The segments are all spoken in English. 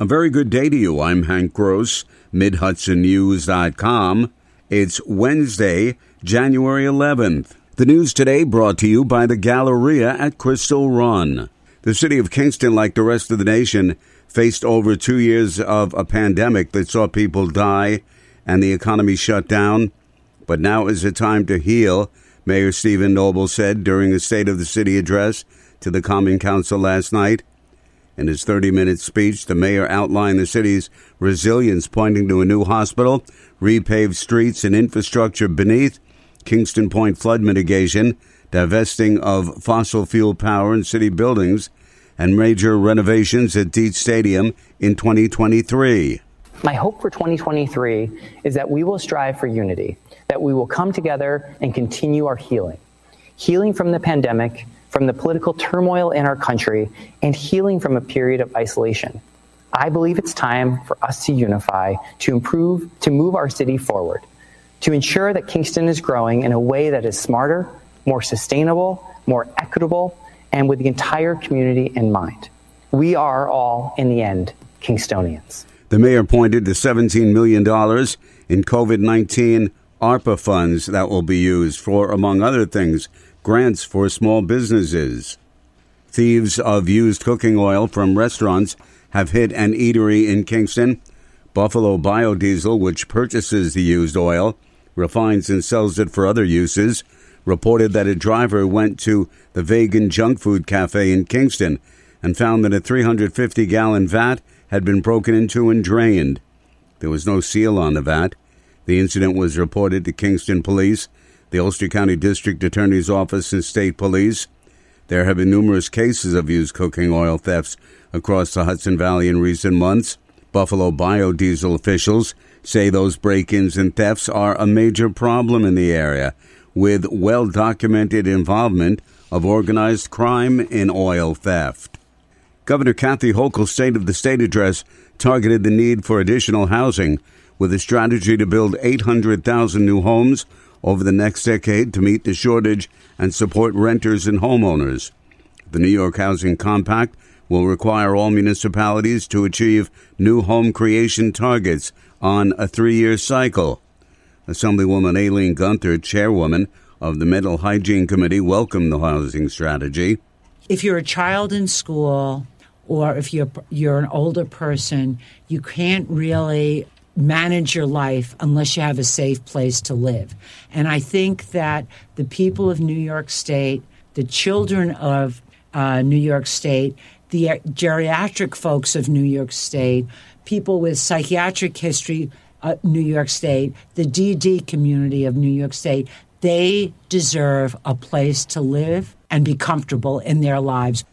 A very good day to you. I'm Hank Gross, MidHudsonNews.com. It's Wednesday, January 11th. The news today brought to you by the Galleria at Crystal Run. The city of Kingston, like the rest of the nation, faced over two years of a pandemic that saw people die and the economy shut down. But now is the time to heal, Mayor Stephen Noble said during a State of the City address to the Common Council last night. In his 30 minute speech, the mayor outlined the city's resilience, pointing to a new hospital, repaved streets and infrastructure beneath, Kingston Point flood mitigation, divesting of fossil fuel power in city buildings, and major renovations at Dietz Stadium in 2023. My hope for 2023 is that we will strive for unity, that we will come together and continue our healing. Healing from the pandemic, from the political turmoil in our country, and healing from a period of isolation. I believe it's time for us to unify, to improve, to move our city forward, to ensure that Kingston is growing in a way that is smarter, more sustainable, more equitable, and with the entire community in mind. We are all, in the end, Kingstonians. The mayor pointed to $17 million in COVID 19 ARPA funds that will be used for, among other things, grants for small businesses. Thieves of used cooking oil from restaurants have hit an eatery in Kingston. Buffalo Biodiesel, which purchases the used oil, refines and sells it for other uses, reported that a driver went to the Vegan Junk Food Cafe in Kingston and found that a 350 gallon vat had been broken into and drained. There was no seal on the vat. The incident was reported to Kingston Police, the Ulster County District Attorney's Office, and State Police. There have been numerous cases of used cooking oil thefts across the Hudson Valley in recent months. Buffalo biodiesel officials say those break ins and thefts are a major problem in the area, with well documented involvement of organized crime in oil theft. Governor Kathy Hochul's State of the State address targeted the need for additional housing with a strategy to build 800,000 new homes over the next decade to meet the shortage and support renters and homeowners. The New York Housing Compact will require all municipalities to achieve new home creation targets on a three year cycle. Assemblywoman Aileen Gunther, chairwoman of the Mental Hygiene Committee, welcomed the housing strategy. If you're a child in school or if you're you're an older person, you can't really manage your life unless you have a safe place to live. And I think that the people of New York State, the children of uh, New York State, the geriatric folks of New York State, people with psychiatric history, uh, New York State, the DD community of New York State, they deserve a place to live and be comfortable in their lives.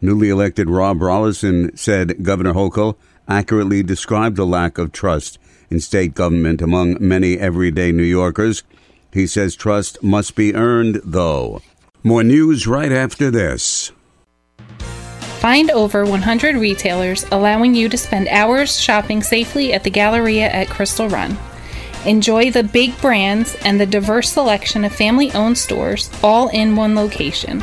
Newly elected Rob Rolison said Governor Hochul accurately described the lack of trust in state government among many everyday New Yorkers. He says trust must be earned, though. More news right after this. Find over 100 retailers allowing you to spend hours shopping safely at the Galleria at Crystal Run. Enjoy the big brands and the diverse selection of family owned stores all in one location.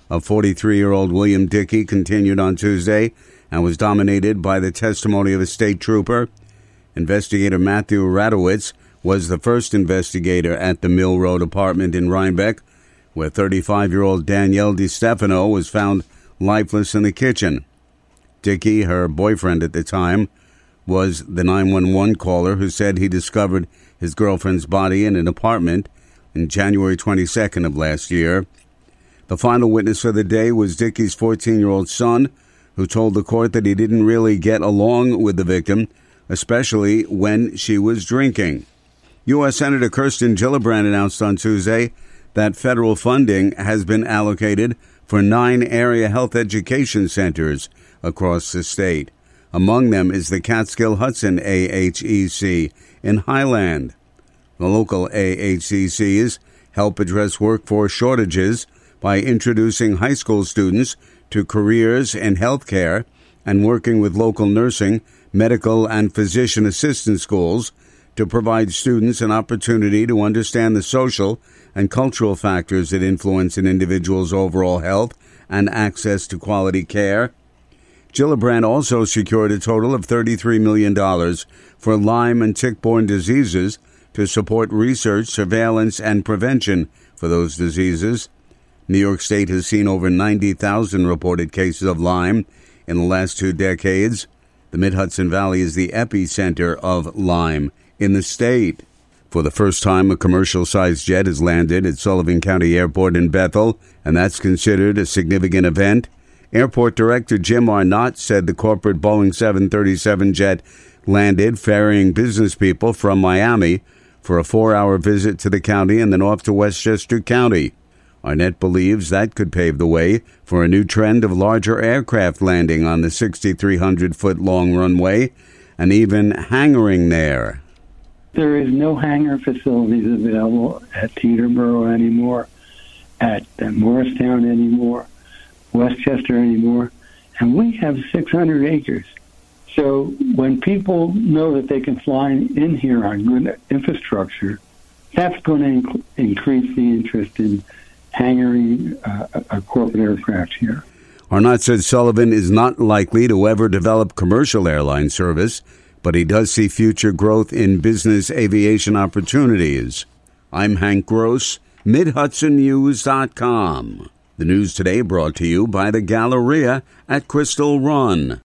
of 43 year old William Dickey continued on Tuesday and was dominated by the testimony of a state trooper. Investigator Matthew Radowitz was the first investigator at the Mill Road apartment in Rhinebeck, where 35 year old Danielle DiStefano was found lifeless in the kitchen. Dickey, her boyfriend at the time, was the 911 caller who said he discovered his girlfriend's body in an apartment in January 22nd of last year. The final witness for the day was Dickey's 14 year old son, who told the court that he didn't really get along with the victim, especially when she was drinking. U.S. Senator Kirsten Gillibrand announced on Tuesday that federal funding has been allocated for nine area health education centers across the state. Among them is the Catskill Hudson AHEC in Highland. The local AHECs help address workforce shortages by introducing high school students to careers in healthcare and working with local nursing, medical, and physician assistant schools to provide students an opportunity to understand the social and cultural factors that influence an individual's overall health and access to quality care. Gillibrand also secured a total of $33 million for Lyme and tick-borne diseases to support research, surveillance, and prevention for those diseases. New York State has seen over 90,000 reported cases of Lyme in the last two decades. The Mid Hudson Valley is the epicenter of Lyme in the state. For the first time, a commercial sized jet has landed at Sullivan County Airport in Bethel, and that's considered a significant event. Airport Director Jim Arnott said the corporate Boeing 737 jet landed ferrying business people from Miami for a four hour visit to the county and then off to Westchester County. Arnott believes that could pave the way for a new trend of larger aircraft landing on the 6,300 foot long runway and even hangaring there. There is no hangar facilities available at Teterboro anymore, at Morristown anymore, Westchester anymore, and we have 600 acres. So when people know that they can fly in here on good infrastructure, that's going to inc- increase the interest in hangaring uh, a corporate aircraft here. Arnott said Sullivan is not likely to ever develop commercial airline service, but he does see future growth in business aviation opportunities. I'm Hank Gross, MidHudsonNews.com. The news today brought to you by the Galleria at Crystal Run.